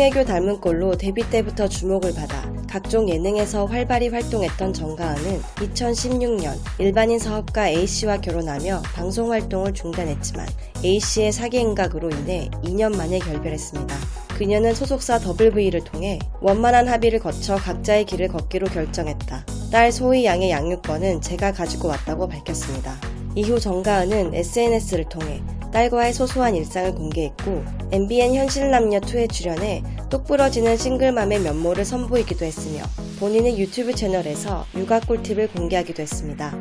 송혜교 닮은 꼴로 데뷔 때부터 주목을 받아 각종 예능에서 활발히 활동했던 정가은은 2016년 일반인 사업가 A씨와 결혼하며 방송 활동을 중단했지만 A씨의 사기 행각으로 인해 2년 만에 결별했습니다. 그녀는 소속사 WV를 통해 원만한 합의를 거쳐 각자의 길을 걷기로 결정했다. 딸 소희 양의 양육권은 제가 가지고 왔다고 밝혔습니다. 이후 정가은은 SNS를 통해 딸과의 소소한 일상을 공개했고 MBN 현실남녀2에 출연해 똑부러지는 싱글맘의 면모를 선보이기도 했으며 본인의 유튜브 채널에서 육아 꿀팁을 공개하기도 했습니다.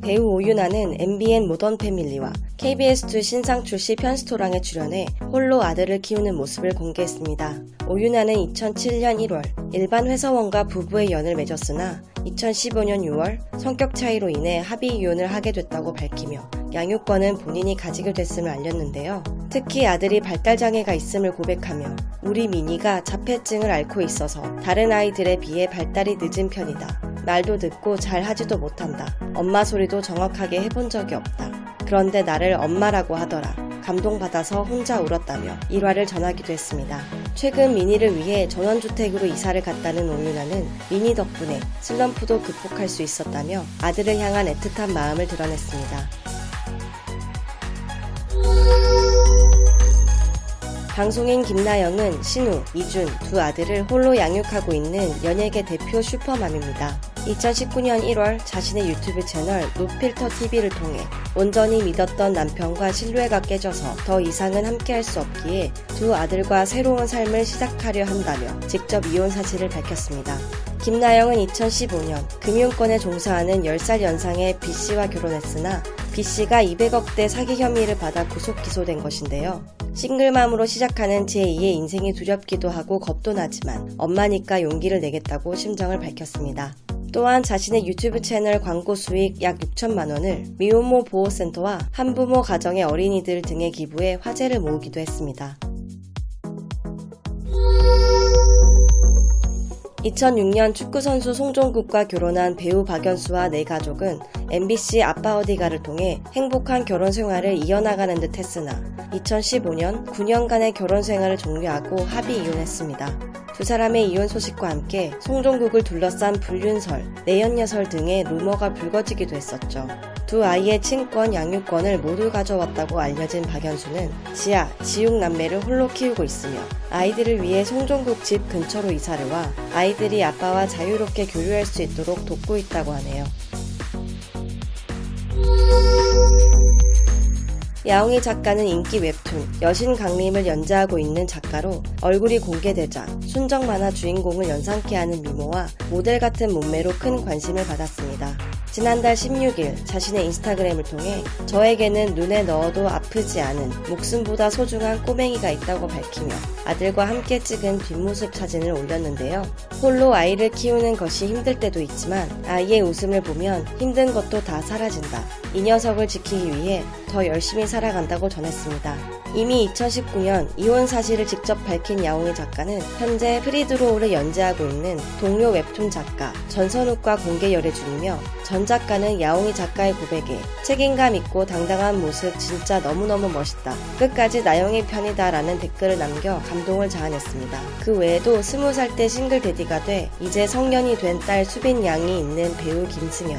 배우 오윤아는 MBN 모던 패밀리와 KBS2 신상 출시 편스토랑에 출연해 홀로 아들을 키우는 모습을 공개했습니다. 오윤아는 2007년 1월 일반 회사원과 부부의 연을 맺었으나 2015년 6월 성격 차이로 인해 합의 이혼을 하게 됐다고 밝히며 양육권은 본인이 가지게 됐음을 알렸는데요. 특히 아들이 발달장애가 있음을 고백하며 우리 미니가 자폐증을 앓고 있어서 다른 아이들에 비해 발달이 늦은 편이다. 말도 듣고 잘 하지도 못한다. 엄마 소리도 정확하게 해본 적이 없다. 그런데 나를 엄마라고 하더라. 감동받아서 혼자 울었다며 일화를 전하기도 했습니다. 최근 미니를 위해 전원주택으로 이사를 갔다는 오윤아는 미니 덕분에 슬럼프도 극복할 수 있었다며 아들을 향한 애틋한 마음을 드러냈습니다. 방송인 김나영은 신우, 이준 두 아들을 홀로 양육하고 있는 연예계 대표 슈퍼맘입니다. 2019년 1월 자신의 유튜브 채널 노필터 TV를 통해 온전히 믿었던 남편과 신뢰가 깨져서 더 이상은 함께할 수 없기에 두 아들과 새로운 삶을 시작하려 한다며 직접 이혼 사실을 밝혔습니다. 김나영은 2015년 금융권에 종사하는 10살 연상의 B씨와 결혼했으나 B씨가 200억대 사기 혐의를 받아 구속 기소된 것인데요. 싱글맘으로 시작하는 제2의 인생이 두렵기도 하고 겁도 나지만 엄마니까 용기를 내겠다고 심정을 밝혔습니다. 또한 자신의 유튜브 채널 광고 수익 약 6천만 원을 미혼모 보호센터와 한부모 가정의 어린이들 등의 기부에 화제를 모으기도 했습니다. 2006년 축구선수 송종국과 결혼한 배우 박연수와 네 가족은 MBC 아빠 어디가를 통해 행복한 결혼 생활을 이어나가는 듯 했으나 2015년 9년간의 결혼 생활을 종료하고 합의 이혼했습니다. 두 사람의 이혼 소식과 함께 송종국을 둘러싼 불륜설, 내연녀설 등의 루머가 불거지기도 했었죠. 두 아이의 친권, 양육권을 모두 가져왔다고 알려진 박연수는 지아, 지육 남매를 홀로 키우고 있으며 아이들을 위해 송종국 집 근처로 이사를 와 아이들이 아빠와 자유롭게 교류할 수 있도록 돕고 있다고 하네요. 야옹이 작가는 인기 웹툰 여신 강림을 연재하고 있는 작가로 얼굴이 공개되자 순정 만화 주인공을 연상케 하는 미모와 모델 같은 몸매로 큰 관심을 받았습니다. 지난달 16일 자신의 인스타그램을 통해 저에게는 눈에 넣어도 아프지 않은 목숨보다 소중한 꼬맹이가 있다고 밝히며 아들과 함께 찍은 뒷모습 사진을 올렸는데요. 홀로 아이를 키우는 것이 힘들 때도 있지만 아이의 웃음을 보면 힘든 것도 다 사라진다. 이 녀석을 지키기 위해 더 열심히 살아간다고 전했습니다. 이미 2019년 이혼 사실을 직접 밝힌 야옹이 작가는 현재 프리드로우를 연재하고 있는 동료 웹툰 작가 전선욱과 공개 열애 중이며 전 작가는 야옹이 작가의 고백에 책임감 있고 당당한 모습 진짜 너무너무 멋있다. 끝까지 나영이 편이다 라는 댓글을 남겨 감동을 자아냈습니다. 그 외에도 20살 때 싱글 대디가 돼 이제 성년이 된 딸 수빈 양이 있는 배우 김승현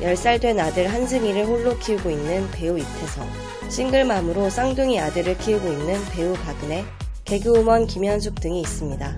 10살 된 아들 한승희를 홀로 키우고 있는 배우 이태성, 싱글맘으로 쌍둥이 아들을 키우고 있는 배우 박은혜, 개그우먼 김현숙 등이 있습니다.